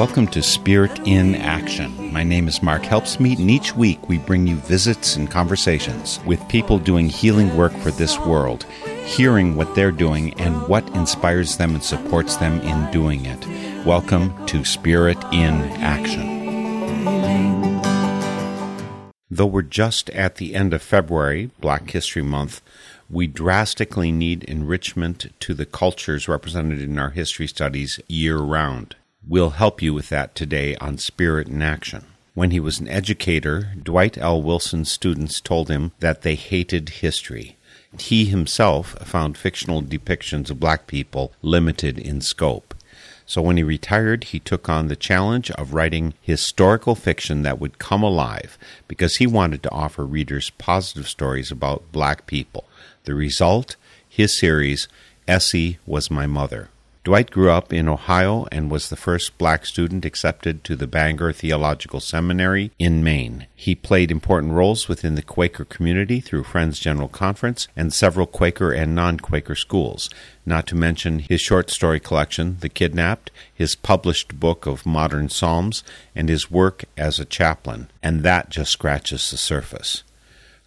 Welcome to Spirit in Action. My name is Mark Helpsmeet, and each week we bring you visits and conversations with people doing healing work for this world, hearing what they're doing and what inspires them and supports them in doing it. Welcome to Spirit in Action. Though we're just at the end of February, Black History Month, we drastically need enrichment to the cultures represented in our history studies year round. We'll help you with that today on Spirit in Action. When he was an educator, Dwight L. Wilson's students told him that they hated history. He himself found fictional depictions of black people limited in scope. So when he retired, he took on the challenge of writing historical fiction that would come alive because he wanted to offer readers positive stories about black people. The result? His series, Essie Was My Mother. Dwight grew up in Ohio and was the first black student accepted to the Bangor Theological Seminary in Maine. He played important roles within the Quaker community through Friends General Conference and several Quaker and non Quaker schools, not to mention his short story collection, The Kidnapped, his published book of modern Psalms, and his work as a chaplain. And that just scratches the surface.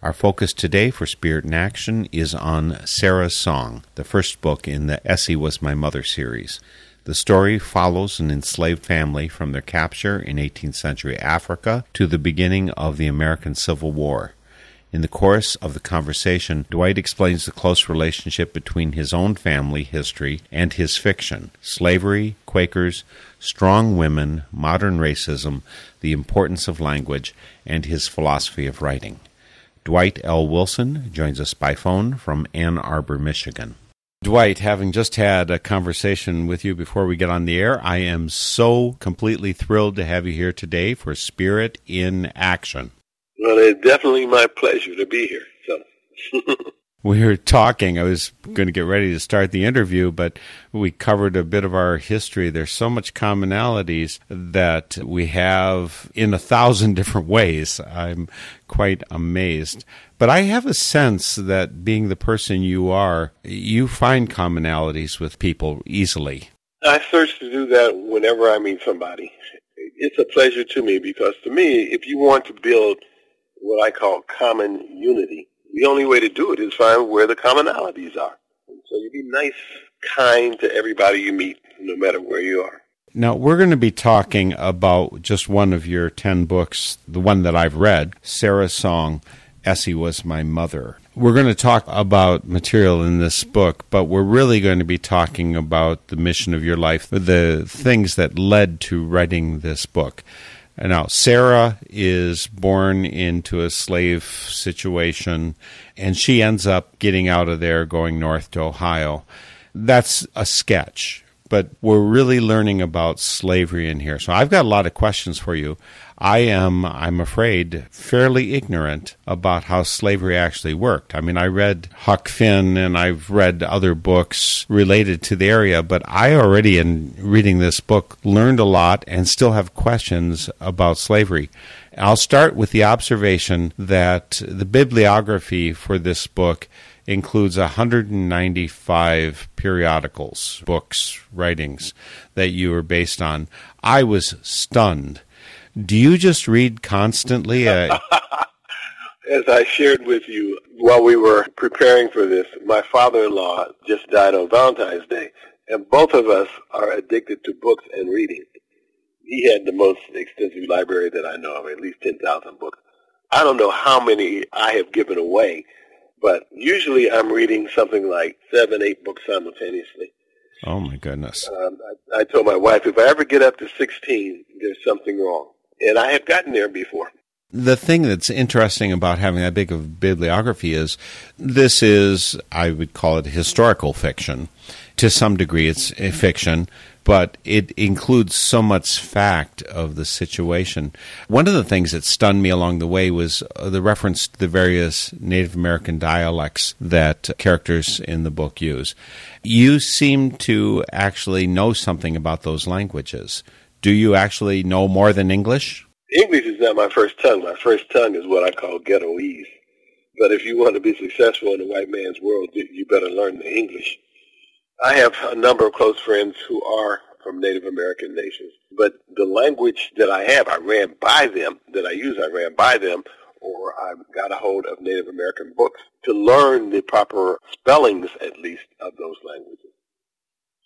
Our focus today for Spirit in Action is on Sarah's Song, the first book in the Essie Was My Mother series. The story follows an enslaved family from their capture in 18th century Africa to the beginning of the American Civil War. In the course of the conversation, Dwight explains the close relationship between his own family history and his fiction slavery, Quakers, strong women, modern racism, the importance of language, and his philosophy of writing. Dwight L. Wilson joins us by phone from Ann Arbor, Michigan. Dwight, having just had a conversation with you before we get on the air, I am so completely thrilled to have you here today for Spirit in Action. Well, it's definitely my pleasure to be here. So. we were talking. I was going to get ready to start the interview, but we covered a bit of our history. There's so much commonalities that we have in a thousand different ways. I'm quite amazed. But I have a sense that being the person you are, you find commonalities with people easily. I search to do that whenever I meet somebody. It's a pleasure to me because to me, if you want to build what I call common unity, the only way to do it is find where the commonalities are. So you be nice, kind to everybody you meet, no matter where you are. Now, we're going to be talking about just one of your 10 books, the one that I've read, Sarah's Song, Essie Was My Mother. We're going to talk about material in this book, but we're really going to be talking about the mission of your life, the things that led to writing this book. Now, Sarah is born into a slave situation, and she ends up getting out of there, going north to Ohio. That's a sketch, but we're really learning about slavery in here. So I've got a lot of questions for you. I am, I'm afraid, fairly ignorant about how slavery actually worked. I mean, I read Huck Finn and I've read other books related to the area, but I already, in reading this book, learned a lot and still have questions about slavery. I'll start with the observation that the bibliography for this book includes 195 periodicals, books, writings that you were based on. I was stunned do you just read constantly? Uh... As I shared with you while we were preparing for this, my father-in-law just died on Valentine's Day, and both of us are addicted to books and reading. He had the most extensive library that I know of, at least 10,000 books. I don't know how many I have given away, but usually I'm reading something like seven, eight books simultaneously. Oh my goodness! Um, I, I told my wife if I ever get up to 16, there's something wrong and I have gotten there before. The thing that's interesting about having that big of bibliography is this is, I would call it historical fiction. To some degree, it's fiction, but it includes so much fact of the situation. One of the things that stunned me along the way was uh, the reference to the various Native American dialects that characters in the book use. You seem to actually know something about those languages do you actually know more than English? English is not my first tongue. My first tongue is what I call ghettoese. But if you want to be successful in a white man's world, you better learn the English. I have a number of close friends who are from Native American nations. But the language that I have, I ran by them, that I use, I ran by them, or I got a hold of Native American books to learn the proper spellings, at least, of those languages.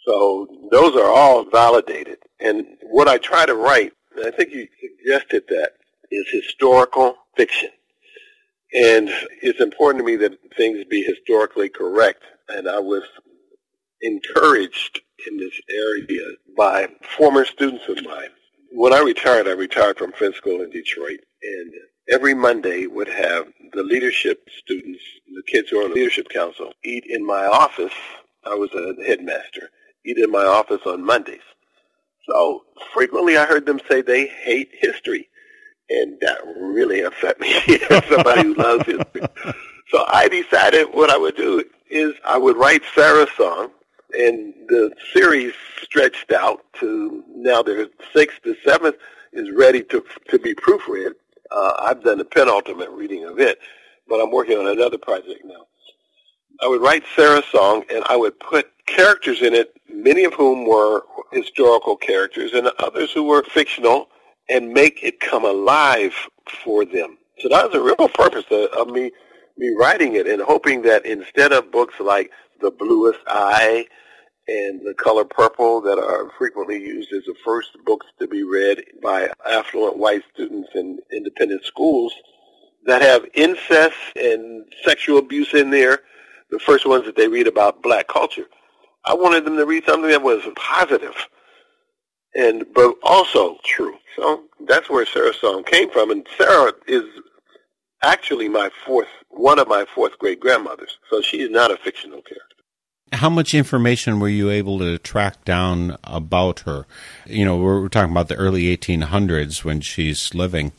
So those are all validated. And what I try to write, and I think you suggested that, is historical fiction. And it's important to me that things be historically correct. And I was encouraged in this area by former students of mine. When I retired, I retired from Friends School in Detroit. And every Monday would have the leadership students, the kids who are on the leadership council, eat in my office. I was a headmaster. Eat in my office on Mondays. So frequently I heard them say they hate history. And that really upset me as somebody who loves history. So I decided what I would do is I would write Sarah's song, and the series stretched out to now there's sixth, the seventh is ready to to be proofread. Uh, I've done the penultimate reading of it, but I'm working on another project now. I would write Sarah's song, and I would put characters in it, many of whom were historical characters, and others who were fictional, and make it come alive for them. So that was the real purpose of, of me me writing it, and hoping that instead of books like The Bluest Eye and The Color Purple that are frequently used as the first books to be read by affluent white students in independent schools that have incest and sexual abuse in there, the first ones that they read about black culture. I wanted them to read something that was positive and but also true. So that's where Sarah's song came from. And Sarah is actually my fourth, one of my fourth great grandmothers. So she is not a fictional character. How much information were you able to track down about her? You know, we're, talking about the early 1800s when she's living.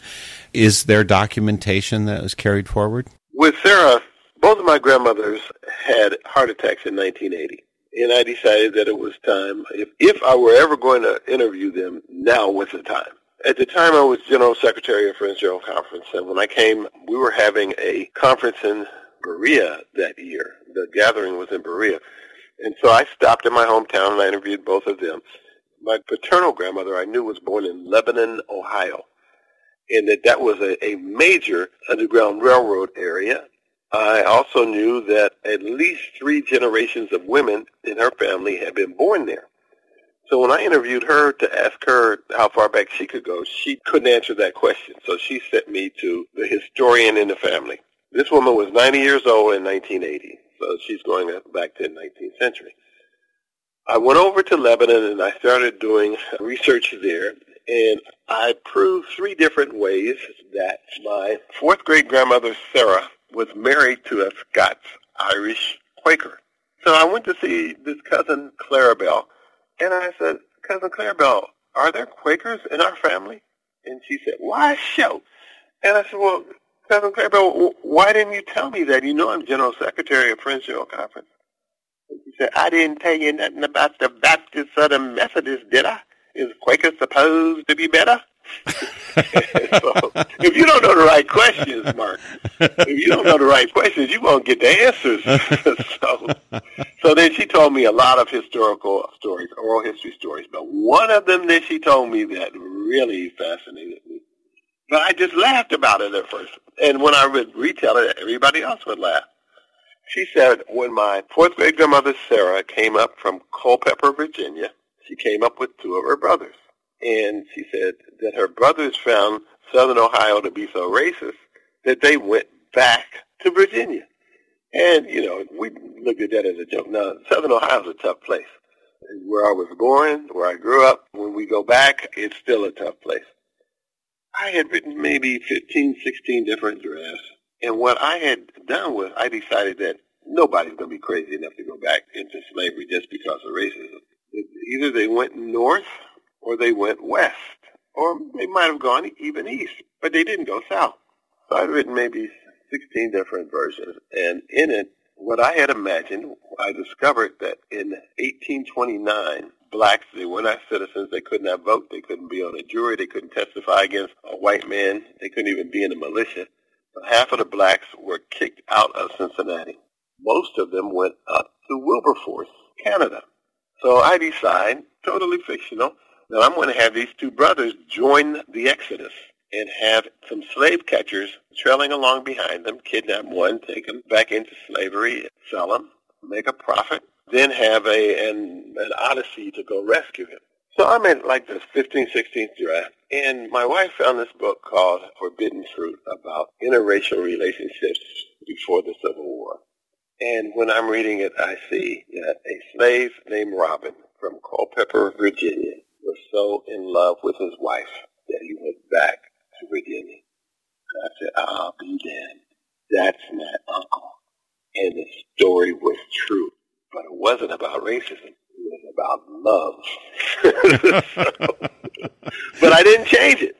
Is there documentation that was carried forward? With Sarah, both of my grandmothers had heart attacks in 1980 and I decided that it was time. If, if I were ever going to interview them, now was the time. At the time, I was General Secretary of Friends General Conference, and when I came, we were having a conference in Berea that year. The gathering was in Berea. And so I stopped in my hometown and I interviewed both of them. My paternal grandmother I knew was born in Lebanon, Ohio, and that that was a, a major Underground Railroad area I also knew that at least three generations of women in her family had been born there. So when I interviewed her to ask her how far back she could go, she couldn't answer that question. So she sent me to the historian in the family. This woman was 90 years old in 1980, so she's going back to the 19th century. I went over to Lebanon and I started doing research there, and I proved three different ways that my fourth great grandmother Sarah was married to a Scots Irish Quaker. So I went to see this cousin Clarabelle, and I said, Cousin Clarabelle, are there Quakers in our family? And she said, Why, show. And I said, Well, Cousin Clarabelle, why didn't you tell me that? You know I'm General Secretary of Friends General Conference. She said, I didn't tell you nothing about the Baptists or the Methodists, did I? Is Quaker supposed to be better? so, if you don't know the right questions, Mark, if you don't know the right questions, you won't get the answers. so, so then she told me a lot of historical stories, oral history stories. But one of them that she told me that really fascinated me. But I just laughed about it at first. And when I would retell it, everybody else would laugh. She said when my fourth grade grandmother Sarah came up from Culpeper, Virginia, she came up with two of her brothers and she said that her brothers found Southern Ohio to be so racist that they went back to Virginia. And, you know, we looked at that as a joke. Now, Southern Ohio is a tough place. Where I was born, where I grew up, when we go back, it's still a tough place. I had written maybe 15, 16 different drafts. And what I had done was I decided that nobody's going to be crazy enough to go back into slavery just because of racism. Either they went north or they went west, or they might have gone even east, but they didn't go south. So I'd written maybe 16 different versions, and in it, what I had imagined, I discovered that in 1829, blacks, they were not citizens, they could not vote, they couldn't be on a jury, they couldn't testify against a white man, they couldn't even be in a militia. But half of the blacks were kicked out of Cincinnati. Most of them went up to Wilberforce, Canada. So I decide totally fictional, that I'm going to have these two brothers join the Exodus and have some slave catchers trailing along behind them, kidnap one, take him back into slavery, sell him, make a profit, then have a an, an odyssey to go rescue him. So I'm in like this 15th, 16th draft, and my wife found this book called Forbidden Fruit about interracial relationships before the Civil War. And when I'm reading it, I see that a slave named Robin from Culpeper, Virginia, was so in love with his wife that he went back to Virginia. I said, I'll be damned. That's my uncle. And the story was true, but it wasn't about racism. It was about love. so, but I didn't change it.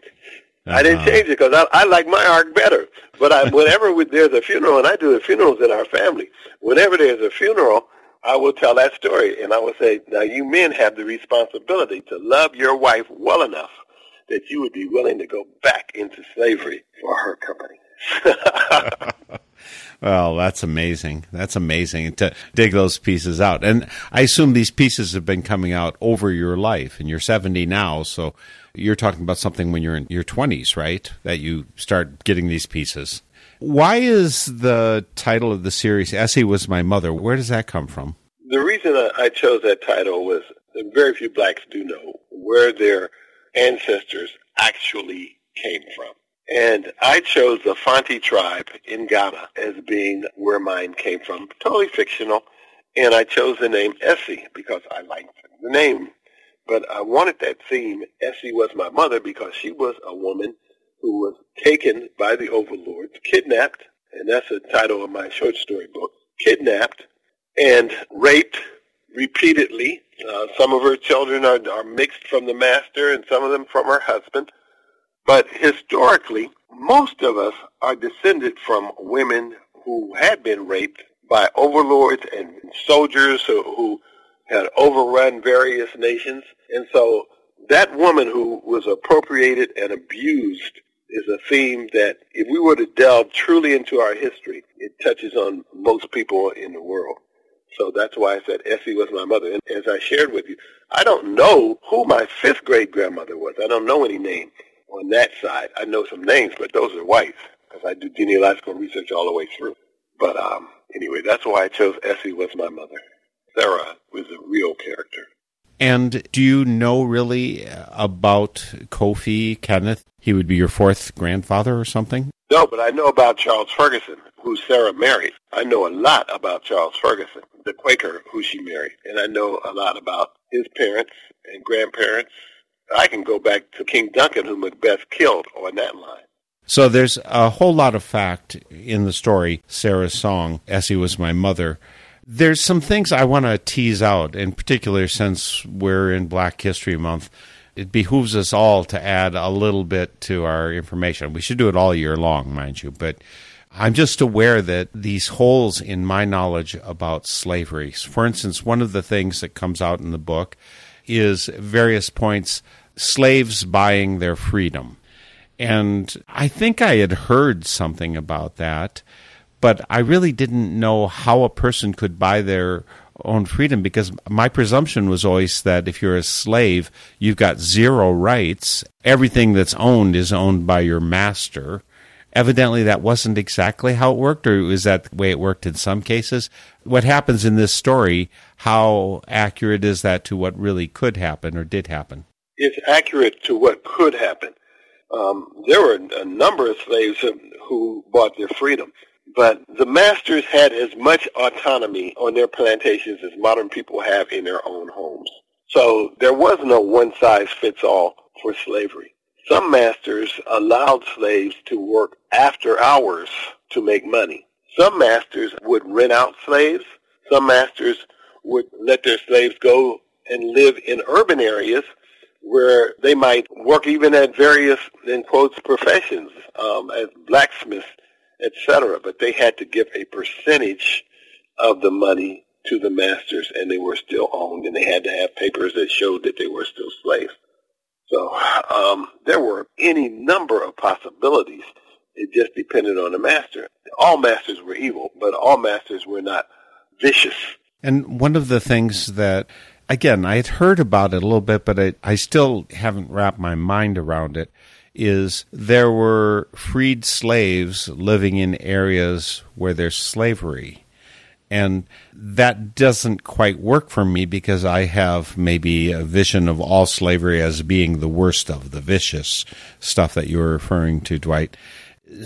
Uh-huh. I didn't uh-huh. change it because I, I like my arc better. But I, whenever we, there's a funeral, and I do the funerals in our family, whenever there's a funeral, I will tell that story, and I will say, now you men have the responsibility to love your wife well enough that you would be willing to go back into slavery for her company. well, that's amazing. That's amazing to dig those pieces out. And I assume these pieces have been coming out over your life, and you're 70 now, so you're talking about something when you're in your 20s, right? That you start getting these pieces. Why is the title of the series Essie Was My Mother? Where does that come from? The reason I chose that title was very few blacks do know where their ancestors actually came from. And I chose the Fanti tribe in Ghana as being where mine came from, totally fictional. And I chose the name Essie because I liked the name. But I wanted that theme, Essie was my mother, because she was a woman who was taken by the overlords, kidnapped, and that's the title of my short story book, kidnapped and raped repeatedly. Uh, some of her children are, are mixed from the master and some of them from her husband. But historically, most of us are descended from women who had been raped by overlords and soldiers who, who had overrun various nations. And so that woman who was appropriated and abused is a theme that if we were to delve truly into our history, it touches on most people in the world. So that's why I said Essie was my mother. And as I shared with you, I don't know who my fifth great grandmother was. I don't know any name on that side. I know some names, but those are whites because I do genealogical research all the way through. But um, anyway, that's why I chose Essie was my mother. Sarah was a real character. And do you know really about Kofi Kenneth? He would be your fourth grandfather or something? No, but I know about Charles Ferguson, who Sarah married. I know a lot about Charles Ferguson, the Quaker who she married. And I know a lot about his parents and grandparents. I can go back to King Duncan, who Macbeth killed on that line. So there's a whole lot of fact in the story, Sarah's song, Essie was my mother. There's some things I want to tease out, in particular, since we're in Black History Month. It behooves us all to add a little bit to our information. We should do it all year long, mind you, but I'm just aware that these holes in my knowledge about slavery, for instance, one of the things that comes out in the book is various points slaves buying their freedom. And I think I had heard something about that but I really didn't know how a person could buy their own freedom because my presumption was always that if you're a slave, you've got zero rights. Everything that's owned is owned by your master. Evidently, that wasn't exactly how it worked, or is that the way it worked in some cases? What happens in this story, how accurate is that to what really could happen or did happen? It's accurate to what could happen. Um, there were a number of slaves who bought their freedom. But the masters had as much autonomy on their plantations as modern people have in their own homes. So there was no one-size-fits-all for slavery. Some masters allowed slaves to work after hours to make money. Some masters would rent out slaves. Some masters would let their slaves go and live in urban areas where they might work even at various, in quotes, professions, um, as blacksmiths etc. But they had to give a percentage of the money to the masters, and they were still owned, and they had to have papers that showed that they were still slaves. So um, there were any number of possibilities. It just depended on the master. All masters were evil, but all masters were not vicious. And one of the things that again, I had heard about it a little bit, but I, I still haven't wrapped my mind around it. Is there were freed slaves living in areas where there's slavery. And that doesn't quite work for me because I have maybe a vision of all slavery as being the worst of the vicious stuff that you were referring to, Dwight.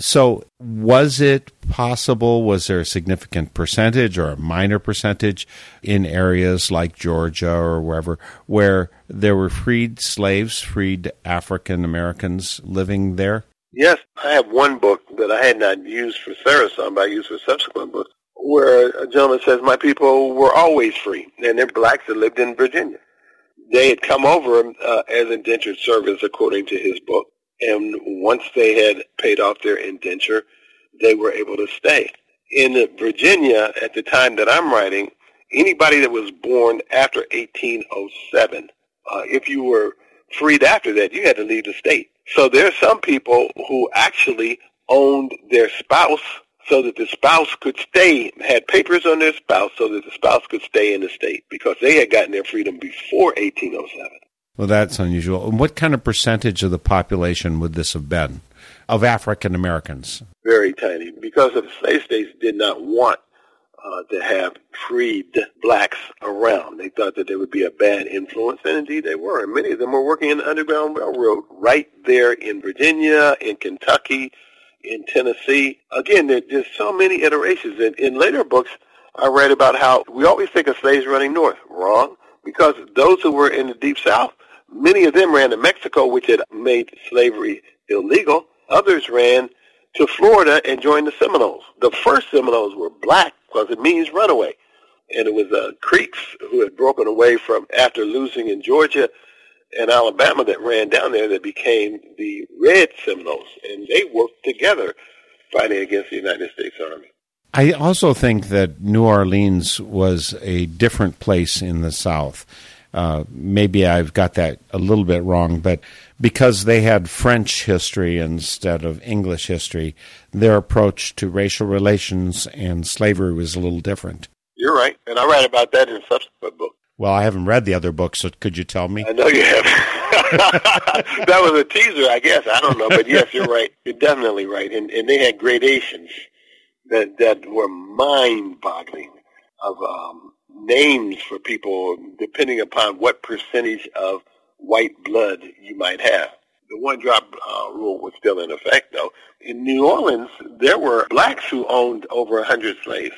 So, was it possible? Was there a significant percentage or a minor percentage in areas like Georgia or wherever where there were freed slaves, freed African Americans living there? Yes, I have one book that I had not used for Sarah's Song, but I used for subsequent books, where a gentleman says, My people were always free, and they're blacks that lived in Virginia. They had come over uh, as indentured servants, according to his book and once they had paid off their indenture, they were able to stay. In Virginia, at the time that I'm writing, anybody that was born after 1807, uh, if you were freed after that, you had to leave the state. So there are some people who actually owned their spouse so that the spouse could stay, had papers on their spouse so that the spouse could stay in the state because they had gotten their freedom before 1807. Well, that's unusual. And what kind of percentage of the population would this have been of African Americans? Very tiny, because the slave states did not want uh, to have freed blacks around. They thought that they would be a bad influence, and indeed they were. And many of them were working in the Underground Railroad right there in Virginia, in Kentucky, in Tennessee. Again, there, there's so many iterations. In, in later books, I read about how we always think of slaves running north. Wrong. Because those who were in the Deep South Many of them ran to Mexico, which had made slavery illegal. Others ran to Florida and joined the Seminoles. The first Seminoles were black because it means runaway. And it was uh, Creeks who had broken away from after losing in Georgia and Alabama that ran down there that became the Red Seminoles. And they worked together fighting against the United States Army. I also think that New Orleans was a different place in the South. Uh, maybe I've got that a little bit wrong, but because they had French history instead of English history, their approach to racial relations and slavery was a little different. You're right, and I write about that in a subsequent book. Well, I haven't read the other books, so could you tell me? I know you have. that was a teaser, I guess. I don't know, but yes, you're right. You're definitely right, and and they had gradations that that were mind-boggling of um, names for people depending upon what percentage of white blood you might have. The one drop uh, rule was still in effect, though. In New Orleans, there were blacks who owned over a 100 slaves.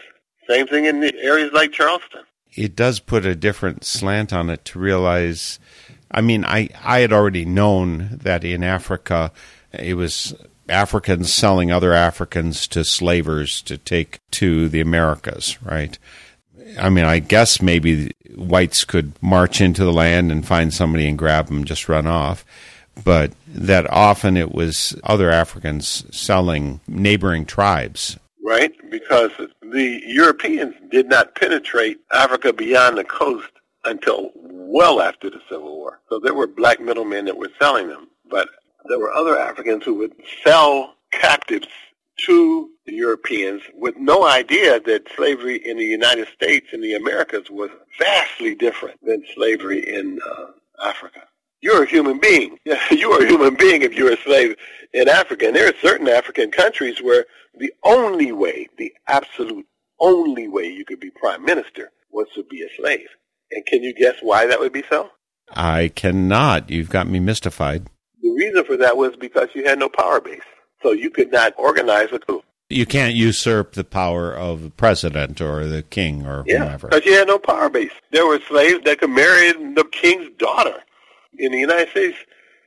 Same thing in areas like Charleston. It does put a different slant on it to realize. I mean, I, I had already known that in Africa, it was Africans selling other Africans to slavers to take to the Americas, right? I mean, I guess maybe whites could march into the land and find somebody and grab them, just run off. But that often it was other Africans selling neighboring tribes. Right, because the Europeans did not penetrate Africa beyond the coast until well after the Civil War. So there were black middlemen that were selling them. But there were other Africans who would sell captives to the Europeans with no idea that slavery in the United States and the Americas was vastly different than slavery in uh, Africa. You're a human being. You are a human being if you're a slave in Africa. And there are certain African countries where the only way, the absolute only way you could be prime minister was to be a slave. And can you guess why that would be so? I cannot. You've got me mystified. The reason for that was because you had no power base. So you could not organize a coup. You can't usurp the power of the president or the king or whatever. yeah, whomever. because you had no power base. There were slaves that could marry the king's daughter. In the United States,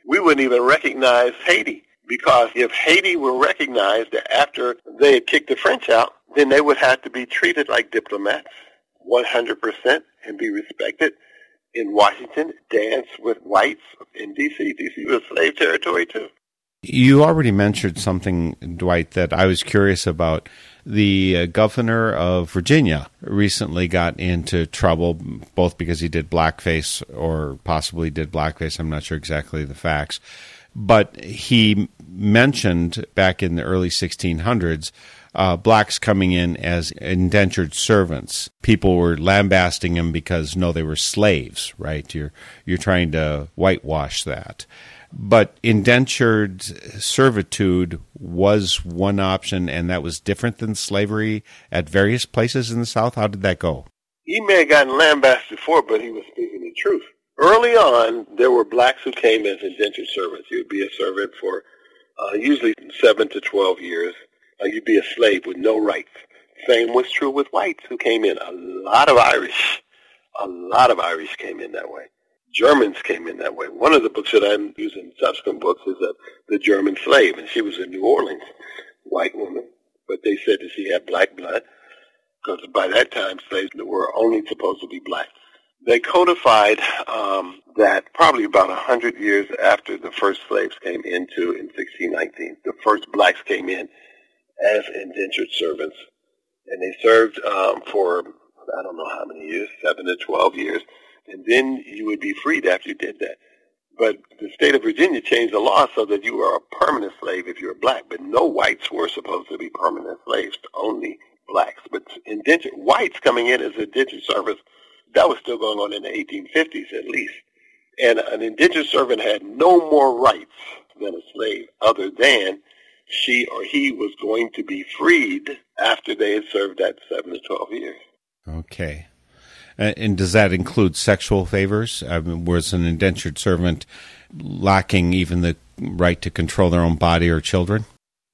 we wouldn't even recognize Haiti because if Haiti were recognized after they had kicked the French out, then they would have to be treated like diplomats 100% and be respected. In Washington, dance with whites. In D.C., D.C. was slave territory too. You already mentioned something, Dwight, that I was curious about. The uh, governor of Virginia recently got into trouble, both because he did blackface or possibly did blackface. I'm not sure exactly the facts. But he mentioned back in the early 1600s uh, blacks coming in as indentured servants. People were lambasting him because no, they were slaves, right? You're you're trying to whitewash that. But indentured servitude was one option, and that was different than slavery at various places in the South. How did that go? He may have gotten lambasted before, but he was speaking the truth. Early on, there were blacks who came as indentured servants. You would be a servant for uh, usually seven to twelve years. Uh, you'd be a slave with no rights. Same was true with whites who came in. A lot of Irish, a lot of Irish came in that way. Germans came in that way. One of the books that I'm using, subsequent books, is uh, The German Slave, and she was in New Orleans, white woman, but they said that she had black blood, because by that time slaves were only supposed to be black. They codified um, that probably about a hundred years after the first slaves came into in 1619, the first blacks came in as indentured servants, and they served um, for I don't know how many years, seven to twelve years, and then you would be freed after you did that. But the state of Virginia changed the law so that you were a permanent slave if you were black, but no whites were supposed to be permanent slaves, only blacks. But indentured whites coming in as indentured servants, that was still going on in the 1850s at least. And an indentured servant had no more rights than a slave other than she or he was going to be freed after they had served that 7 to 12 years. Okay. Uh, and does that include sexual favors? I mean, was an indentured servant lacking even the right to control their own body or children?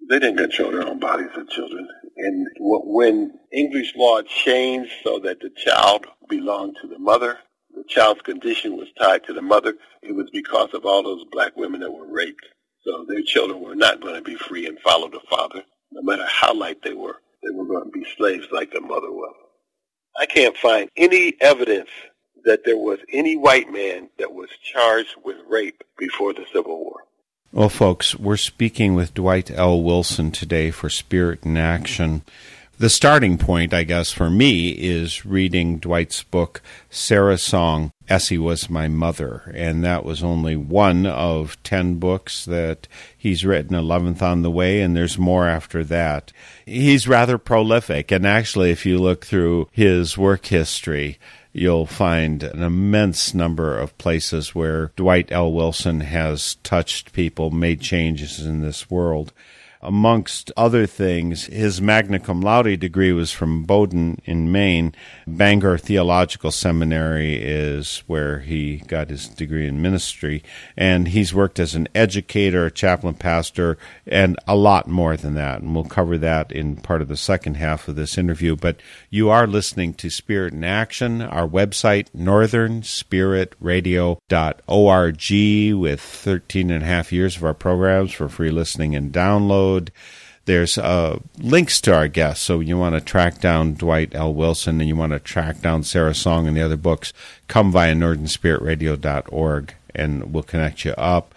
They didn't control their own bodies or children. And when English law changed so that the child belonged to the mother, the child's condition was tied to the mother, it was because of all those black women that were raped. So their children were not going to be free and follow the father, no matter how light they were. They were going to be slaves like the mother was. I can't find any evidence that there was any white man that was charged with rape before the Civil War. Well, folks, we're speaking with Dwight L. Wilson today for Spirit in Action. The starting point, I guess, for me is reading Dwight's book, Sarah's Song, Essie Was My Mother. And that was only one of 10 books that he's written, 11th on the way, and there's more after that. He's rather prolific. And actually, if you look through his work history, you'll find an immense number of places where Dwight L. Wilson has touched people, made changes in this world amongst other things, his magna cum laude degree was from Bowdoin in Maine. Bangor Theological Seminary is where he got his degree in ministry. And he's worked as an educator, a chaplain pastor, and a lot more than that. And we'll cover that in part of the second half of this interview. But you are listening to Spirit in Action, our website, northernspiritradio.org, with 13 and a half years of our programs for free listening and download episode. There's uh, links to our guests. So you want to track down Dwight L. Wilson and you want to track down Sarah Song and the other books, come via northernspiritradio.org and we'll connect you up.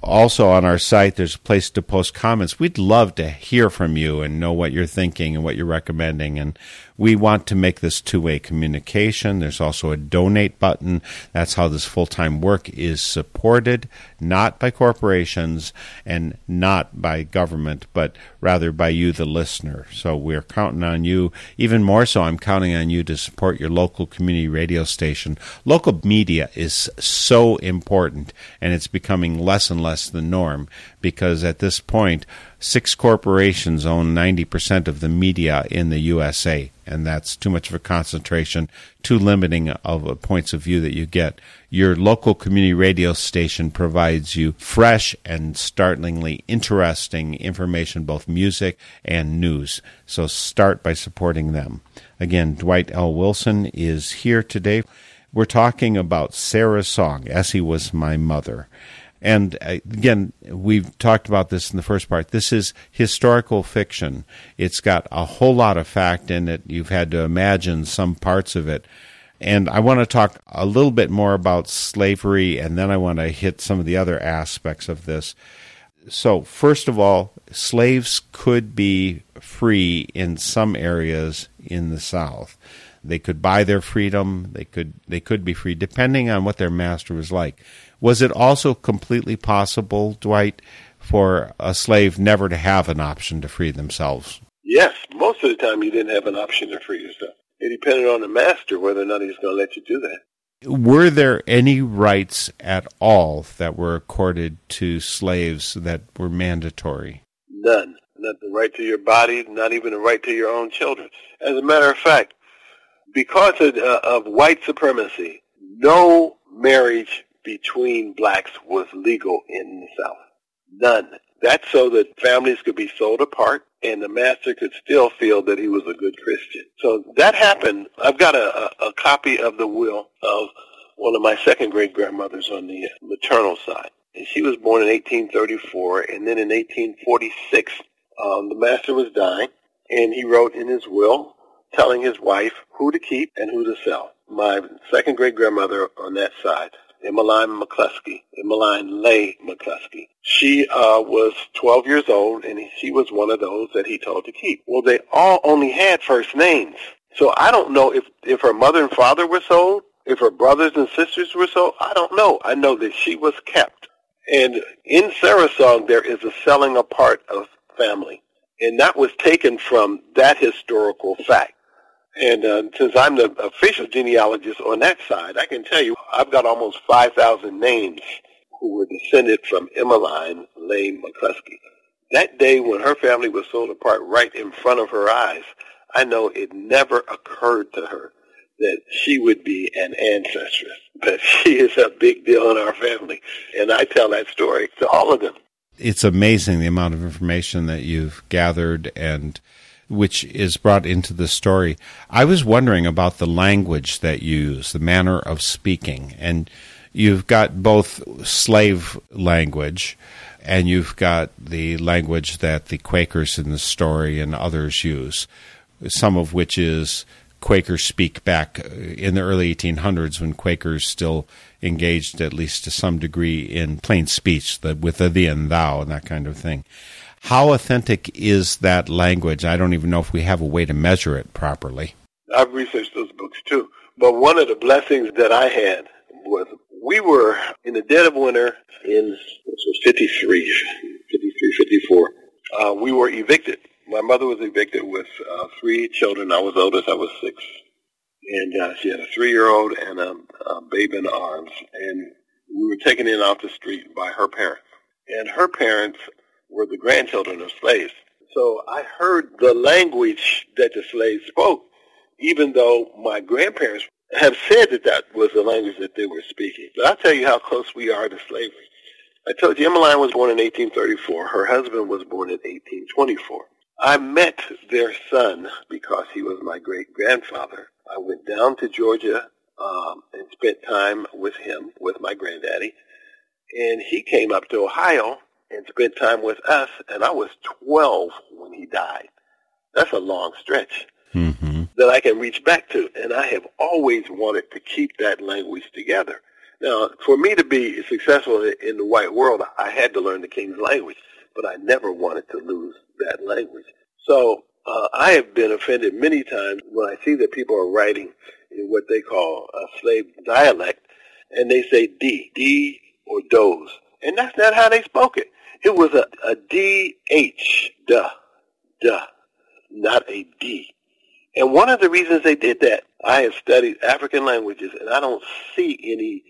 Also on our site, there's a place to post comments. We'd love to hear from you and know what you're thinking and what you're recommending. And we want to make this two way communication. There's also a donate button. That's how this full time work is supported, not by corporations and not by government, but rather by you, the listener. So we're counting on you. Even more so, I'm counting on you to support your local community radio station. Local media is so important, and it's becoming less and less the norm because at this point, six corporations own 90% of the media in the USA and that's too much of a concentration, too limiting of points of view that you get. Your local community radio station provides you fresh and startlingly interesting information, both music and news. So start by supporting them. Again, Dwight L. Wilson is here today. We're talking about Sarah's song, Essie Was My Mother. And uh, again, we've talked about this in the first part. This is historical fiction. It's got a whole lot of fact in it. You've had to imagine some parts of it. And I want to talk a little bit more about slavery, and then I want to hit some of the other aspects of this. So, first of all, slaves could be free in some areas in the South. They could buy their freedom. They could they could be free depending on what their master was like. Was it also completely possible, Dwight, for a slave never to have an option to free themselves? Yes, most of the time you didn't have an option to free yourself. It depended on the master whether or not he was going to let you do that. Were there any rights at all that were accorded to slaves that were mandatory? None. Not the right to your body, not even the right to your own children. As a matter of fact, because of, uh, of white supremacy, no marriage between blacks was legal in the South. None. That's so that families could be sold apart and the master could still feel that he was a good Christian. So that happened. I've got a, a, a copy of the will of one of my second great grandmothers on the maternal side. And she was born in 1834, and then in 1846, um, the master was dying, and he wrote in his will telling his wife who to keep and who to sell. My second great grandmother on that side Emmeline McCluskey, Emmeline Lay McCluskey. She uh, was 12 years old, and she was one of those that he told to keep. Well, they all only had first names. So I don't know if, if her mother and father were sold, if her brothers and sisters were sold. I don't know. I know that she was kept. And in Sarah's song, there is a selling apart of family. And that was taken from that historical fact. And uh, since I'm the official genealogist on that side, I can tell you I've got almost 5,000 names who were descended from Emmeline Lane McCluskey. That day when her family was sold apart right in front of her eyes, I know it never occurred to her that she would be an ancestress. But she is a big deal in our family. And I tell that story to all of them. It's amazing the amount of information that you've gathered and which is brought into the story. I was wondering about the language that you use, the manner of speaking. And you've got both slave language and you've got the language that the Quakers in the story and others use, some of which is Quakers speak back in the early 1800s when Quakers still engaged, at least to some degree, in plain speech, the, with the thee and thou and that kind of thing. How authentic is that language? I don't even know if we have a way to measure it properly. I've researched those books too. But one of the blessings that I had was we were in the dead of winter in this was 53, 53, 54. Uh, we were evicted. My mother was evicted with uh, three children. I was oldest. I was six. And uh, she had a three-year-old and a, a baby in arms. And we were taken in off the street by her parents. And her parents were the grandchildren of slaves. So I heard the language that the slaves spoke, even though my grandparents have said that that was the language that they were speaking. But I'll tell you how close we are to slavery. I told you Emmeline was born in 1834. Her husband was born in 1824. I met their son because he was my great-grandfather. I went down to Georgia um, and spent time with him, with my granddaddy. And he came up to Ohio and spent time with us, and I was 12 when he died. That's a long stretch mm-hmm. that I can reach back to, and I have always wanted to keep that language together. Now, for me to be successful in the white world, I had to learn the King's language, but I never wanted to lose that language. So uh, I have been offended many times when I see that people are writing in what they call a slave dialect, and they say D, D or doze. And that's not how they spoke it. It was a, a D-H, duh, duh, not a D. And one of the reasons they did that, I have studied African languages, and I don't see any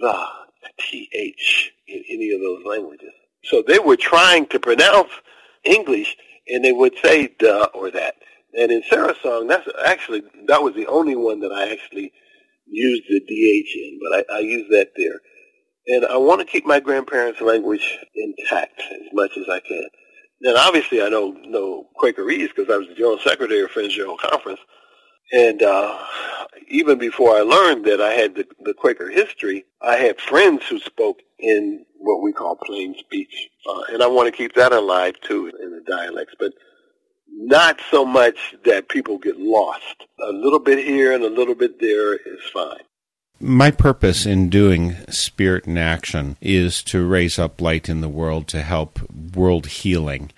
the, T-H, in any of those languages. So they were trying to pronounce English, and they would say duh or that. And in Sarah's song, that's actually, that was the only one that I actually used the DH in, but I, I used that there. And I want to keep my grandparents' language intact as much as I can. Then obviously I know know Quakerese because I was the general secretary of Friends General Conference. And uh, even before I learned that I had the, the Quaker history, I had friends who spoke in what we call plain speech. Uh, and I want to keep that alive too in the dialects. But not so much that people get lost. A little bit here and a little bit there is fine. My purpose in doing Spirit in Action is to raise up light in the world to help world healing.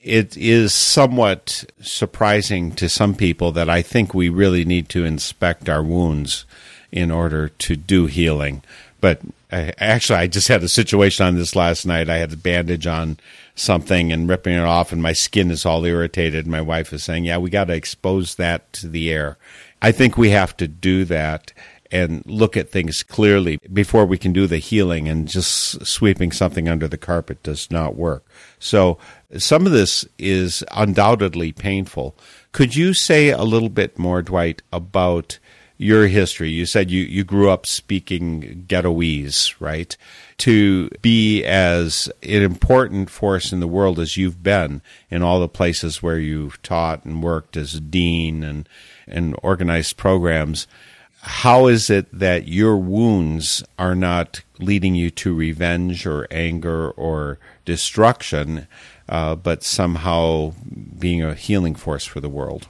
It is somewhat surprising to some people that I think we really need to inspect our wounds in order to do healing. But I, actually, I just had a situation on this last night. I had a bandage on something and ripping it off, and my skin is all irritated. My wife is saying, "Yeah, we got to expose that to the air." I think we have to do that and look at things clearly before we can do the healing and just sweeping something under the carpet does not work. So some of this is undoubtedly painful. Could you say a little bit more, Dwight, about your history? You said you, you grew up speaking Ghettoese, right? To be as an important force in the world as you've been in all the places where you've taught and worked as dean and, and organized programs how is it that your wounds are not leading you to revenge or anger or destruction, uh, but somehow being a healing force for the world?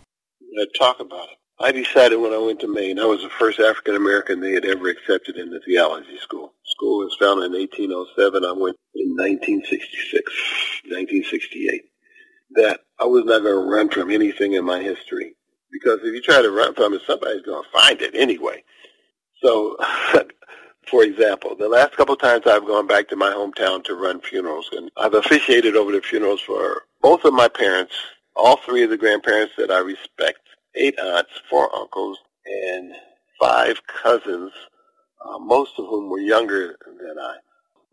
Let's talk about it. I decided when I went to Maine, I was the first African American they had ever accepted in the theology school. School was founded in 1807. I went in 1966, 1968. That I was not going to run from anything in my history because if you try to run from it, somebody's going to find it anyway. So, for example, the last couple of times I've gone back to my hometown to run funerals, and I've officiated over the funerals for both of my parents, all three of the grandparents that I respect, eight aunts, four uncles, and five cousins, uh, most of whom were younger than I.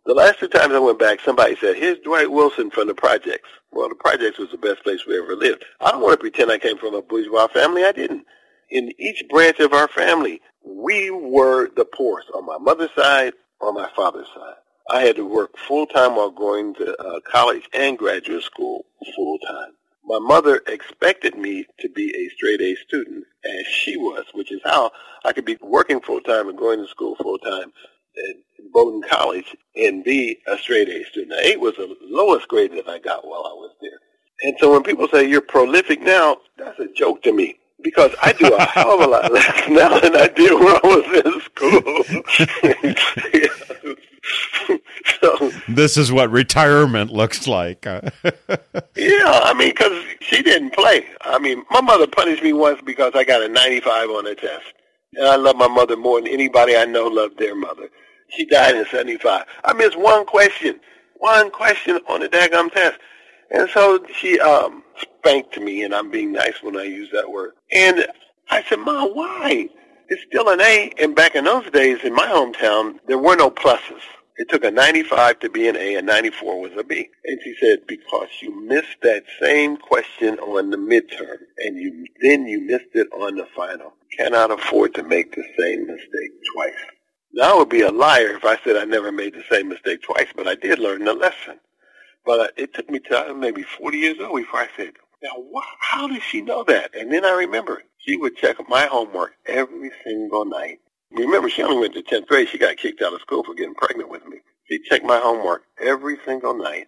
The last two times I went back, somebody said, here's Dwight Wilson from the projects. Well, the projects was the best place we ever lived. I don't want to pretend I came from a bourgeois family. I didn't. In each branch of our family, we were the poorest on my mother's side, on my father's side. I had to work full time while going to uh, college and graduate school full time. My mother expected me to be a straight A student, as she was, which is how I could be working full time and going to school full time at Bowdoin College and be a straight A student. Now, eight was the lowest grade that I got while I was there. And so when people say you're prolific now, that's a joke to me because I do a hell of a lot less now than I did when I was in school. so, this is what retirement looks like. Uh, yeah, I mean, because she didn't play. I mean, my mother punished me once because I got a 95 on a test. And I love my mother more than anybody I know loved their mother. She died in 75. I missed one question, one question on the daggum test. And so she um, spanked me, and I'm being nice when I use that word. And I said, Mom, why? It's still an A. And back in those days, in my hometown, there were no pluses. It took a 95 to be an A, and 94 was a B. And she said, because you missed that same question on the midterm, and you then you missed it on the final. Cannot afford to make the same mistake twice. Now I would be a liar if I said I never made the same mistake twice, but I did learn the lesson. But uh, it took me to maybe 40 years old before I said, now, wh- how does she know that? And then I remember she would check my homework every single night. Remember, she only went to 10th grade. She got kicked out of school for getting pregnant with me. She checked my homework every single night,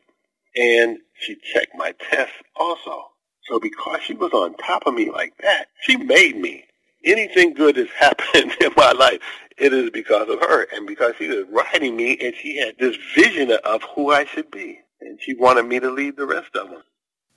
and she checked my tests also. So because she was on top of me like that, she made me. Anything good that's happened in my life, it is because of her, and because she was writing me, and she had this vision of who I should be, and she wanted me to lead the rest of them.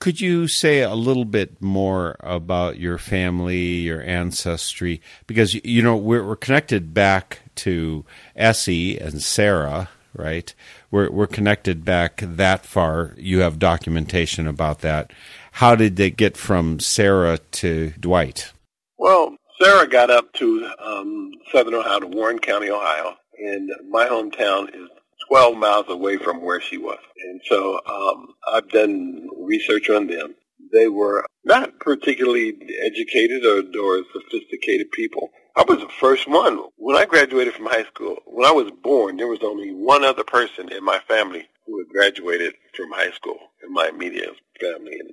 Could you say a little bit more about your family, your ancestry? Because, you know, we're, we're connected back to Essie and Sarah, right? We're, we're connected back that far. You have documentation about that. How did they get from Sarah to Dwight? Well, Sarah got up to um, southern Ohio, to Warren County, Ohio, and my hometown is 12 miles away from where she was. And so um, I've done research on them. They were not particularly educated or, or sophisticated people. I was the first one. When I graduated from high school, when I was born, there was only one other person in my family who had graduated from high school in my immediate family. And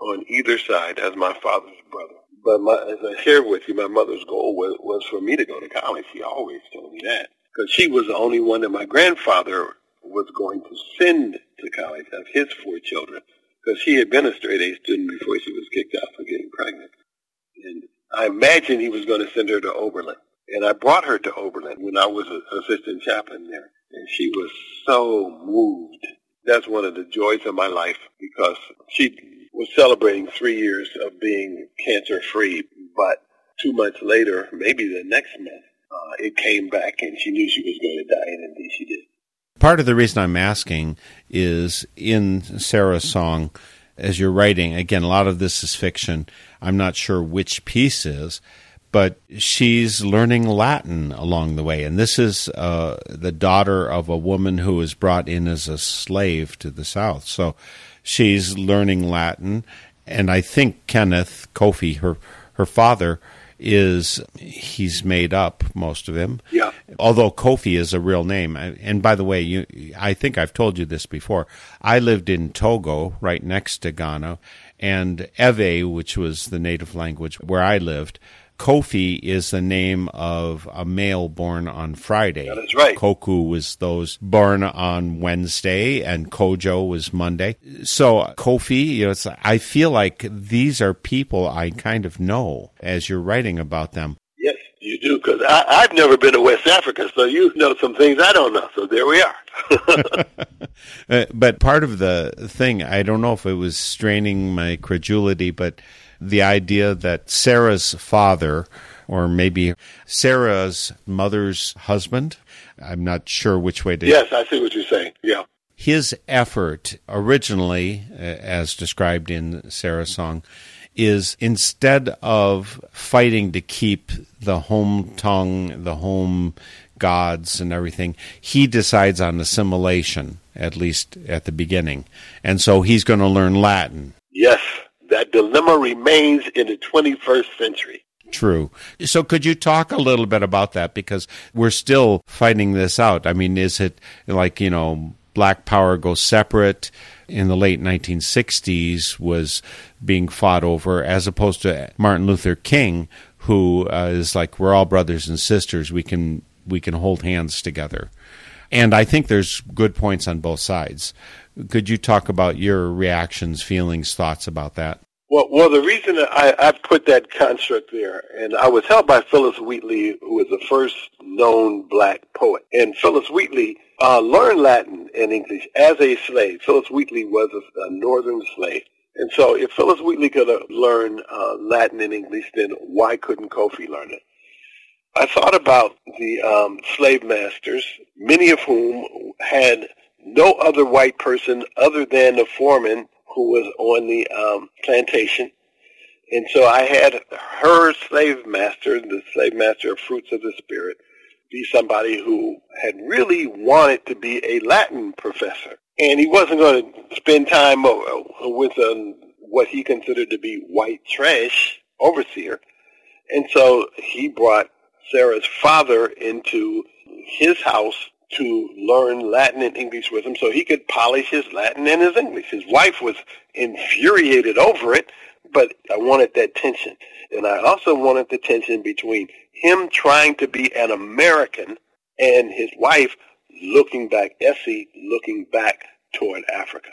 on either side as my father's brother. But my, as I shared with you, my mother's goal was, was for me to go to college. She always told me that because she was the only one that my grandfather was going to send to college of his four children because she had been a straight A student before she was kicked out for getting pregnant. And I imagined he was going to send her to Oberlin. And I brought her to Oberlin when I was an assistant chaplain there. And she was so moved. That's one of the joys of my life because she was celebrating three years of being cancer free. But two months later, maybe the next month, uh, it came back, and she knew she was going to die, and indeed she did. Part of the reason I'm asking is in Sarah's song, as you're writing, again, a lot of this is fiction. I'm not sure which piece is, but she's learning Latin along the way. And this is uh, the daughter of a woman who was brought in as a slave to the South. So she's learning Latin. And I think Kenneth Kofi, her, her father, is he's made up most of him. Yeah. Although Kofi is a real name, and by the way, you I think I've told you this before. I lived in Togo, right next to Ghana, and Ewe, which was the native language where I lived, Kofi is the name of a male born on Friday. That is right. Koku was those born on Wednesday, and Kojo was Monday. So Kofi, you know, I feel like these are people I kind of know as you're writing about them. Yes, you do, because I've never been to West Africa, so you know some things I don't know. So there we are. uh, but part of the thing, I don't know if it was straining my credulity, but the idea that Sarah's father, or maybe Sarah's mother's husband, I'm not sure which way to. Yes, I see what you're saying. Yeah. His effort, originally, uh, as described in Sarah's song, is instead of fighting to keep the home tongue, the home gods, and everything, he decides on assimilation, at least at the beginning. And so he's going to learn Latin. Yes that dilemma remains in the 21st century. True. So could you talk a little bit about that? Because we're still fighting this out. I mean, is it like, you know, black power goes separate in the late 1960s was being fought over as opposed to Martin Luther King, who uh, is like, we're all brothers and sisters. We can, we can hold hands together. And I think there's good points on both sides. Could you talk about your reactions, feelings, thoughts about that? Well, well, the reason I, I put that construct there, and I was helped by Phillis Wheatley, who was the first known black poet. And Phillis Wheatley uh, learned Latin and English as a slave. Phillis Wheatley was a, a northern slave. And so if Phillis Wheatley could learn uh, Latin and English, then why couldn't Kofi learn it? I thought about the um, slave masters, many of whom had no other white person other than the foreman who was on the um, plantation. And so I had her slave master, the slave master of Fruits of the Spirit, be somebody who had really wanted to be a Latin professor. And he wasn't going to spend time with a, what he considered to be white trash overseer. And so he brought Sarah's father into his house to learn Latin and English with him so he could polish his Latin and his English. His wife was infuriated over it, but I wanted that tension. And I also wanted the tension between him trying to be an American and his wife looking back, Essie looking back toward Africa.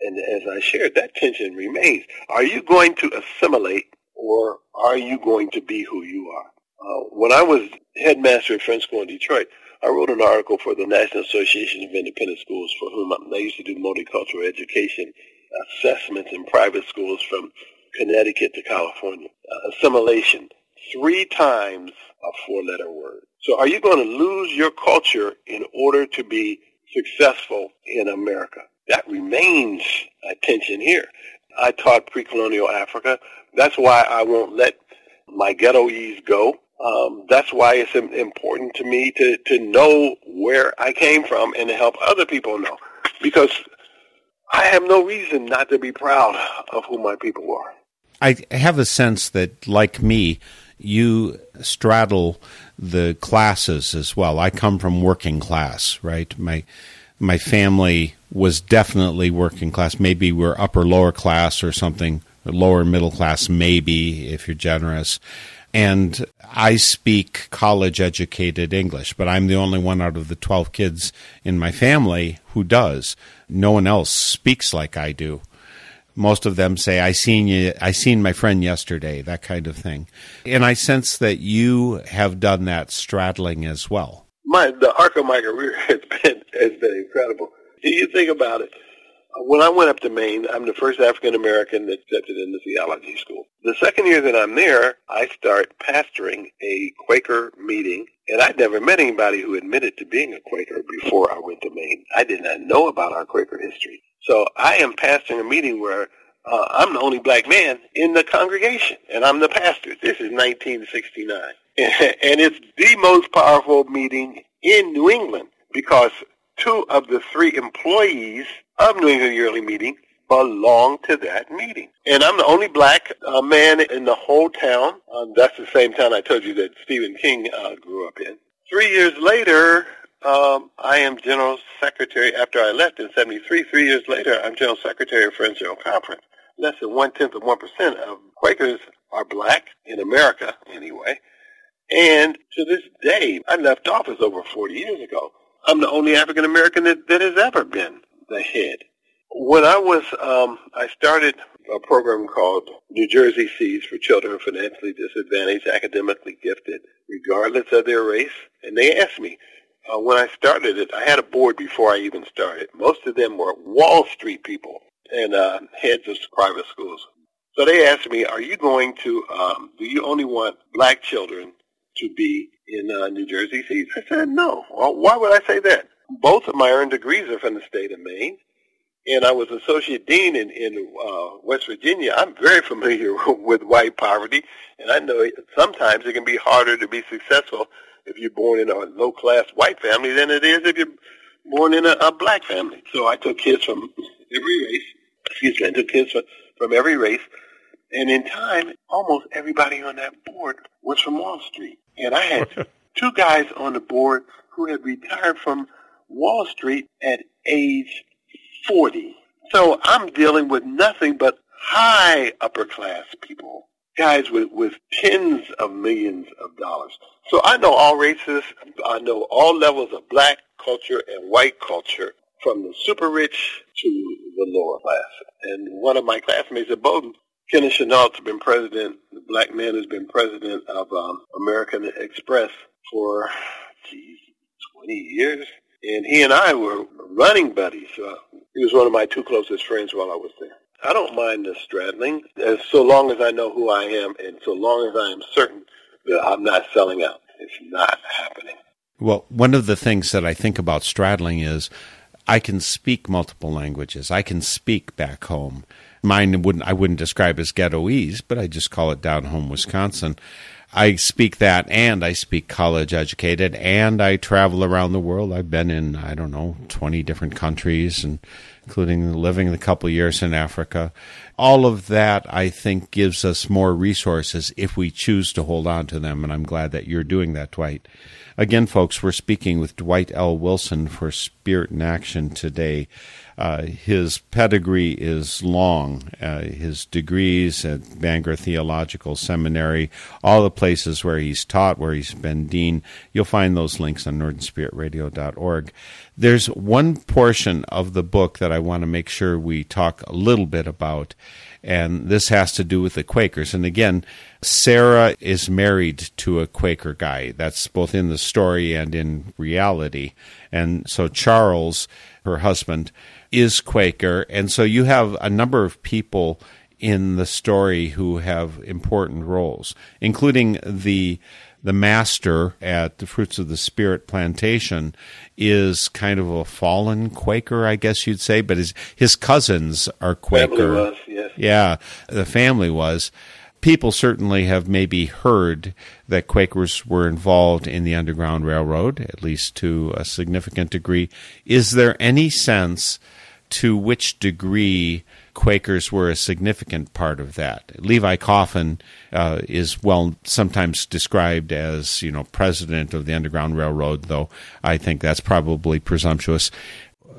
And as I shared, that tension remains. Are you going to assimilate or are you going to be who you are? Uh, when I was headmaster at Friends School in Detroit, I wrote an article for the National Association of Independent Schools for whom I used to do multicultural education assessments in private schools from Connecticut to California. Uh, assimilation, three times a four-letter word. So are you going to lose your culture in order to be successful in America? That remains a tension here. I taught pre-colonial Africa. That's why I won't let my ghettoese go um, that's why it's important to me to, to know where I came from and to help other people know. Because I have no reason not to be proud of who my people are. I have a sense that, like me, you straddle the classes as well. I come from working class, right? My my family was definitely working class. Maybe we're upper lower class or something, lower middle class, maybe if you're generous. And I speak college educated English, but I'm the only one out of the 12 kids in my family who does. No one else speaks like I do. Most of them say, I seen you, I seen my friend yesterday, that kind of thing. And I sense that you have done that straddling as well. My, the arc of my career has been, has been incredible. Do you think about it? When I went up to Maine, I'm the first African American accepted into theology school. The second year that I'm there, I start pastoring a Quaker meeting, and I'd never met anybody who admitted to being a Quaker before I went to Maine. I did not know about our Quaker history. So I am pastoring a meeting where uh, I'm the only black man in the congregation, and I'm the pastor. This is 1969. and it's the most powerful meeting in New England because two of the three employees of New England Yearly Meeting belong to that meeting. And I'm the only black uh, man in the whole town. Um, that's the same town I told you that Stephen King uh, grew up in. Three years later, um, I am General Secretary, after I left in 73, three years later, I'm General Secretary of Friends General Conference. Less than one-tenth of 1% of Quakers are black, in America anyway. And to this day, I left office over 40 years ago. I'm the only African American that, that has ever been the head. When I was, um, I started a program called New Jersey Seeds for Children Financially Disadvantaged, Academically Gifted, regardless of their race. And they asked me, uh, when I started it, I had a board before I even started. Most of them were Wall Street people and uh, heads of private schools. So they asked me, are you going to, um, do you only want black children to be in uh, New Jersey Seeds? I said, no. Well, why would I say that? Both of my earned degrees are from the state of Maine, and I was associate dean in, in uh, West Virginia. I'm very familiar with white poverty, and I know sometimes it can be harder to be successful if you're born in a low-class white family than it is if you're born in a, a black family. So I took kids from every race. Excuse me, I took kids from, from every race. And in time, almost everybody on that board was from Wall Street. And I had two guys on the board who had retired from Wall Street at age 40. So I'm dealing with nothing but high upper class people, guys with, with tens of millions of dollars. So I know all races. I know all levels of black culture and white culture from the super rich to the lower class. And one of my classmates at Bowdoin, Kenneth Chenault's been president, the black man has been president of um, American Express for, geez, 20 years. And he and I were running buddies. Uh, he was one of my two closest friends while I was there. I don't mind the straddling, as so long as I know who I am, and so long as I am certain that I'm not selling out. It's not happening. Well, one of the things that I think about straddling is I can speak multiple languages. I can speak back home. Mine wouldn't I wouldn't describe as ghettoese, but I just call it down home Wisconsin. I speak that and I speak college educated and I travel around the world. I've been in, I don't know, 20 different countries and including living a couple years in Africa. All of that, I think, gives us more resources if we choose to hold on to them. And I'm glad that you're doing that, Dwight. Again, folks, we're speaking with Dwight L. Wilson for Spirit in Action today. Uh, his pedigree is long. Uh, his degrees at Bangor Theological Seminary, all the places where he's taught, where he's been dean, you'll find those links on northernspiritradio.org. There's one portion of the book that I want to make sure we talk a little bit about, and this has to do with the Quakers. And again, Sarah is married to a Quaker guy. That's both in the story and in reality. And so Charles, her husband, is Quaker. And so you have a number of people in the story who have important roles, including the the master at the Fruits of the Spirit plantation is kind of a fallen Quaker, I guess you'd say, but his his cousins are Quaker. Was, yes. Yeah, the family was. People certainly have maybe heard that Quakers were involved in the Underground Railroad, at least to a significant degree. Is there any sense to which degree Quakers were a significant part of that. Levi Coffin uh, is well sometimes described as you know president of the Underground Railroad, though I think that's probably presumptuous.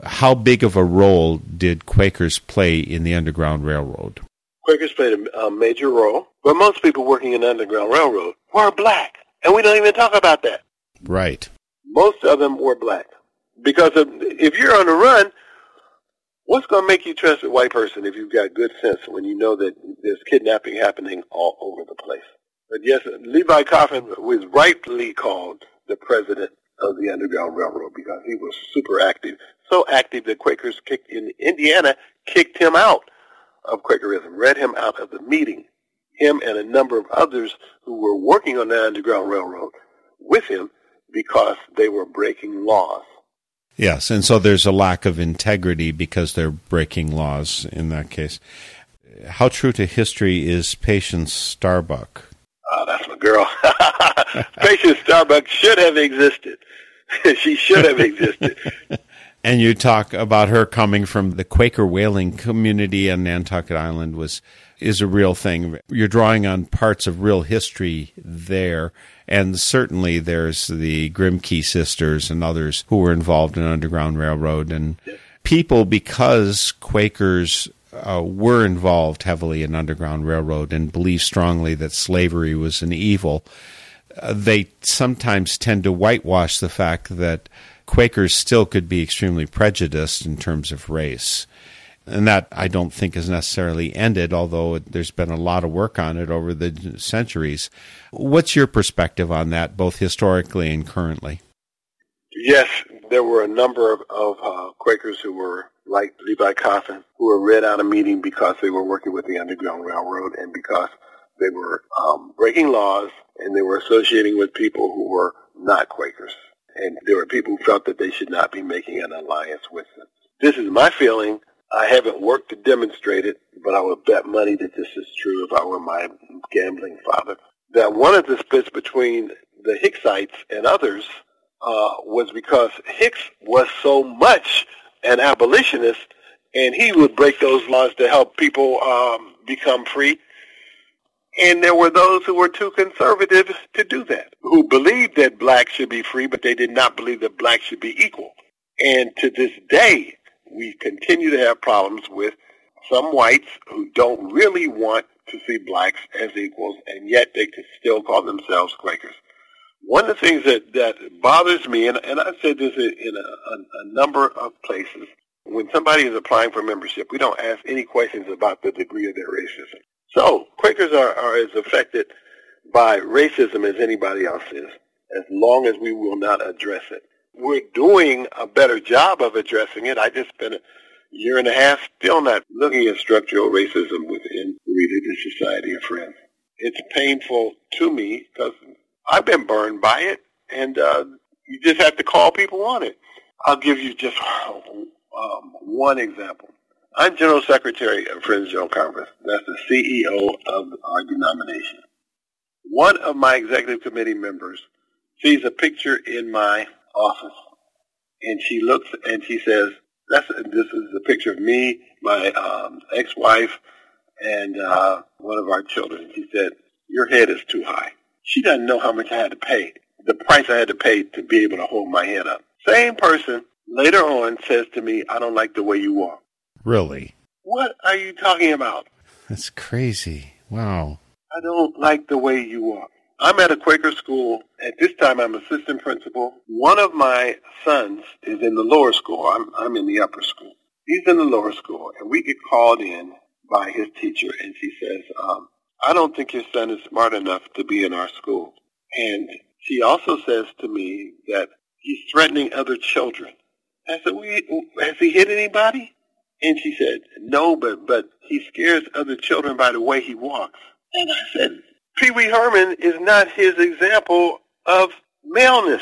How big of a role did Quakers play in the Underground Railroad? Quakers played a, a major role, but most people working in the Underground Railroad were black, and we don't even talk about that. Right. Most of them were black because if you're on the run, What's going to make you trust a white person if you've got good sense when you know that there's kidnapping happening all over the place? But yes, Levi Coffin was rightly called the president of the Underground Railroad because he was super active. So active that Quakers kicked in Indiana kicked him out of Quakerism, read him out of the meeting. Him and a number of others who were working on the Underground Railroad with him because they were breaking laws. Yes, and so there's a lack of integrity because they're breaking laws in that case. How true to history is Patience Starbuck? Oh, that's my girl. Patience Starbuck should have existed. she should have existed. and you talk about her coming from the Quaker whaling community on Nantucket Island was is a real thing. You're drawing on parts of real history there, and certainly there's the Grimke sisters and others who were involved in Underground Railroad and people because Quakers uh, were involved heavily in Underground Railroad and believed strongly that slavery was an evil. Uh, they sometimes tend to whitewash the fact that Quakers still could be extremely prejudiced in terms of race. And that I don't think is necessarily ended, although there's been a lot of work on it over the centuries. What's your perspective on that, both historically and currently? Yes, there were a number of, of uh, Quakers who were like Levi Coffin, who were read out of meeting because they were working with the Underground Railroad and because they were um, breaking laws and they were associating with people who were not Quakers. And there were people who felt that they should not be making an alliance with them. This is my feeling. I haven't worked to demonstrate it, but I would bet money that this is true if I were my gambling father. That one of the splits between the Hicksites and others uh, was because Hicks was so much an abolitionist, and he would break those laws to help people um, become free. And there were those who were too conservative to do that, who believed that blacks should be free, but they did not believe that blacks should be equal. And to this day, we continue to have problems with some whites who don't really want to see blacks as equals, and yet they still call themselves Quakers. One of the things that, that bothers me, and, and I've said this in a, a, a number of places, when somebody is applying for membership, we don't ask any questions about the degree of their racism. So Quakers are, are as affected by racism as anybody else is, as long as we will not address it. We're doing a better job of addressing it. I just spent a year and a half still not looking at structural racism within Religious Society of Friends. It's painful to me because I've been burned by it, and uh, you just have to call people on it. I'll give you just um, one example. I'm General Secretary of Friends General Conference. That's the CEO of our denomination. One of my executive committee members sees a picture in my office, and she looks and she says, "That's this is a picture of me, my um, ex-wife, and uh, one of our children." She said, "Your head is too high." She doesn't know how much I had to pay, the price I had to pay to be able to hold my head up. Same person later on says to me, I don't like the way you walk. Really? What are you talking about? That's crazy. Wow. I don't like the way you are. I'm at a Quaker school. At this time, I'm assistant principal. One of my sons is in the lower school. I'm, I'm in the upper school. He's in the lower school, and we get called in by his teacher, and she says, um, I don't think your son is smart enough to be in our school. And she also says to me that he's threatening other children. I said, we, has he hit anybody? And she said, no, but, but he scares other children by the way he walks. And I said, Pee Wee Herman is not his example of maleness.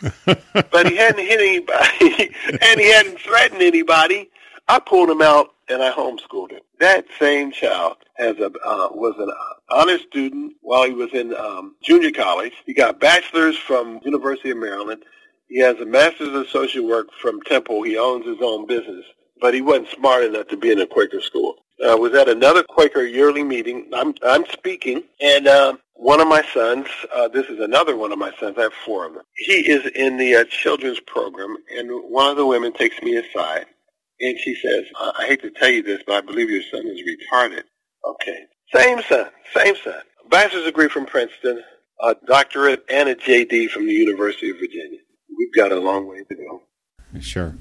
but he hadn't hit anybody and he hadn't threatened anybody. I pulled him out and I homeschooled him. That same child has a uh, was an honor student while he was in um, junior college. He got bachelor's from University of Maryland. He has a master's of social work from Temple. He owns his own business, but he wasn't smart enough to be in a Quaker school. I uh, was at another Quaker yearly meeting. I'm I'm speaking, and uh, one of my sons. Uh, this is another one of my sons. I have four of them. He is in the uh, children's program, and one of the women takes me aside, and she says, "I hate to tell you this, but I believe your son is retarded." Okay, same son, same son. Bachelor's degree from Princeton, a doctorate, and a JD from the University of Virginia. We've got a long way to go. Sure.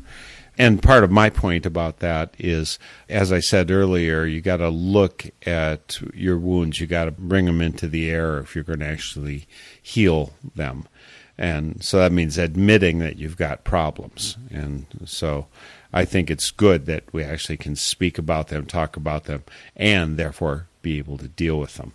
And part of my point about that is, as I said earlier, you got to look at your wounds. You got to bring them into the air if you're going to actually heal them. And so that means admitting that you've got problems. And so I think it's good that we actually can speak about them, talk about them, and therefore be able to deal with them.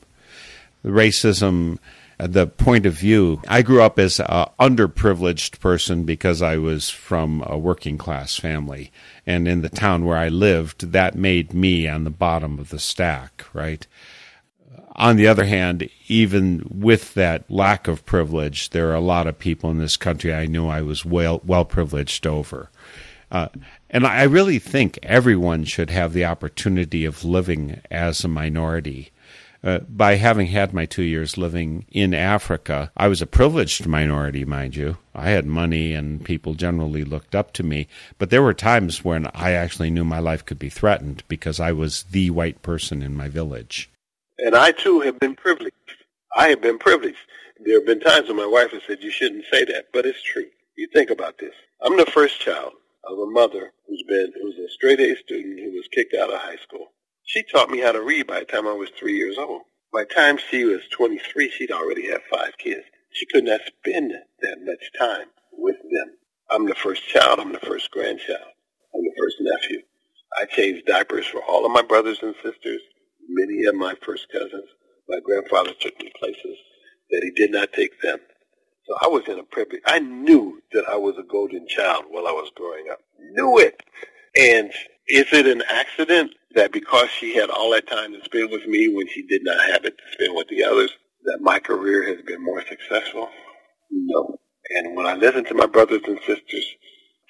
The racism, the point of view, I grew up as an underprivileged person because I was from a working class family. And in the town where I lived, that made me on the bottom of the stack, right? On the other hand, even with that lack of privilege, there are a lot of people in this country I knew I was well well privileged over. Uh, and I really think everyone should have the opportunity of living as a minority. Uh, by having had my two years living in Africa, I was a privileged minority, mind you. I had money and people generally looked up to me. But there were times when I actually knew my life could be threatened because I was the white person in my village. And I too have been privileged. I have been privileged. There have been times when my wife has said, you shouldn't say that, but it's true. You think about this. I'm the first child of a mother who's been, who's a straight A student who was kicked out of high school. She taught me how to read by the time I was three years old. By the time she was 23, she'd already had five kids. She could not spend that much time with them. I'm the first child. I'm the first grandchild. I'm the first nephew. I changed diapers for all of my brothers and sisters many of my first cousins. My grandfather took me places that he did not take them. So I was in a privilege. I knew that I was a golden child while I was growing up. Knew it. And is it an accident that because she had all that time to spend with me when she did not have it to spend with the others, that my career has been more successful? No. And when I listen to my brothers and sisters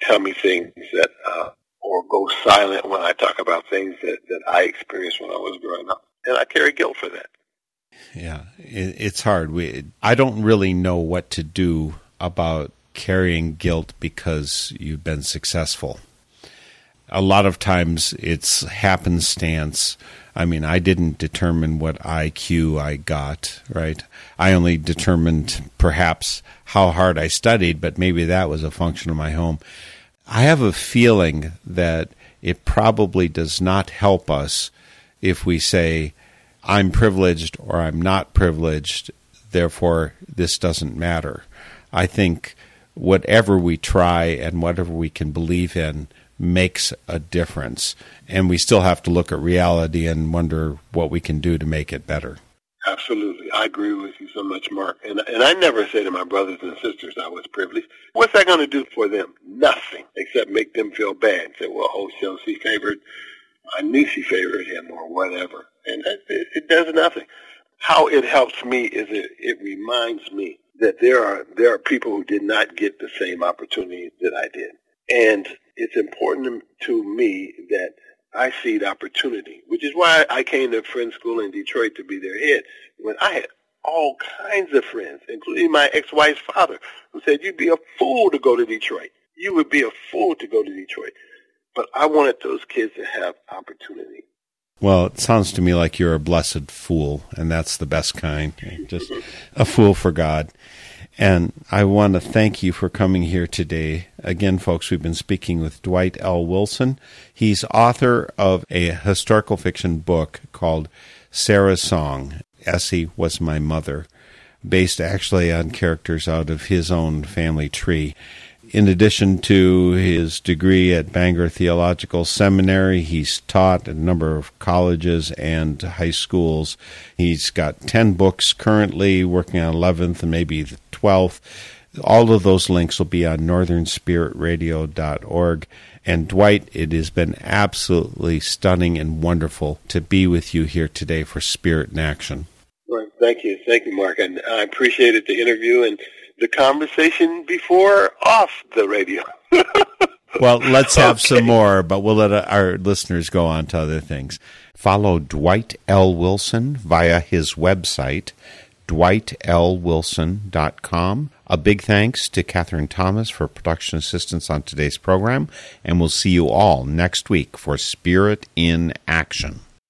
tell me things that uh, or go silent when I talk about things that, that I experienced when I was growing up. And I carry guilt for that. Yeah, it, it's hard. We, I don't really know what to do about carrying guilt because you've been successful. A lot of times it's happenstance. I mean, I didn't determine what IQ I got, right? I only determined perhaps how hard I studied, but maybe that was a function of my home. I have a feeling that it probably does not help us if we say, I'm privileged or I'm not privileged, therefore this doesn't matter. I think whatever we try and whatever we can believe in makes a difference. And we still have to look at reality and wonder what we can do to make it better. Absolutely. I agree with you so much, Mark. And, and I never say to my brothers and sisters I was privileged. What's that going to do for them? Nothing, except make them feel bad. Say, well, oh, so she favored, I knew she favored him or whatever. And it, it does nothing. How it helps me is it, it reminds me that there are, there are people who did not get the same opportunity that I did. And it's important to me that I see the opportunity, which is why I came to Friends School in Detroit to be their head. When I had all kinds of friends, including my ex-wife's father, who said, you'd be a fool to go to Detroit. You would be a fool to go to Detroit. But I wanted those kids to have opportunity. Well, it sounds to me like you're a blessed fool, and that's the best kind. Just a fool for God. And I want to thank you for coming here today. Again, folks, we've been speaking with Dwight L. Wilson. He's author of a historical fiction book called Sarah's Song Essie Was My Mother, based actually on characters out of his own family tree. In addition to his degree at Bangor Theological Seminary, he's taught at a number of colleges and high schools. He's got 10 books currently, working on 11th and maybe the 12th. All of those links will be on northernspiritradio.org. And Dwight, it has been absolutely stunning and wonderful to be with you here today for Spirit in Action. Well, thank you. Thank you, Mark. And I appreciated the interview and the conversation before off the radio. well, let's have okay. some more, but we'll let our listeners go on to other things. Follow Dwight L. Wilson via his website, dwightlwilson.com. A big thanks to Catherine Thomas for production assistance on today's program, and we'll see you all next week for Spirit in Action.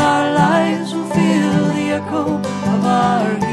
our lives will feel the echo of our.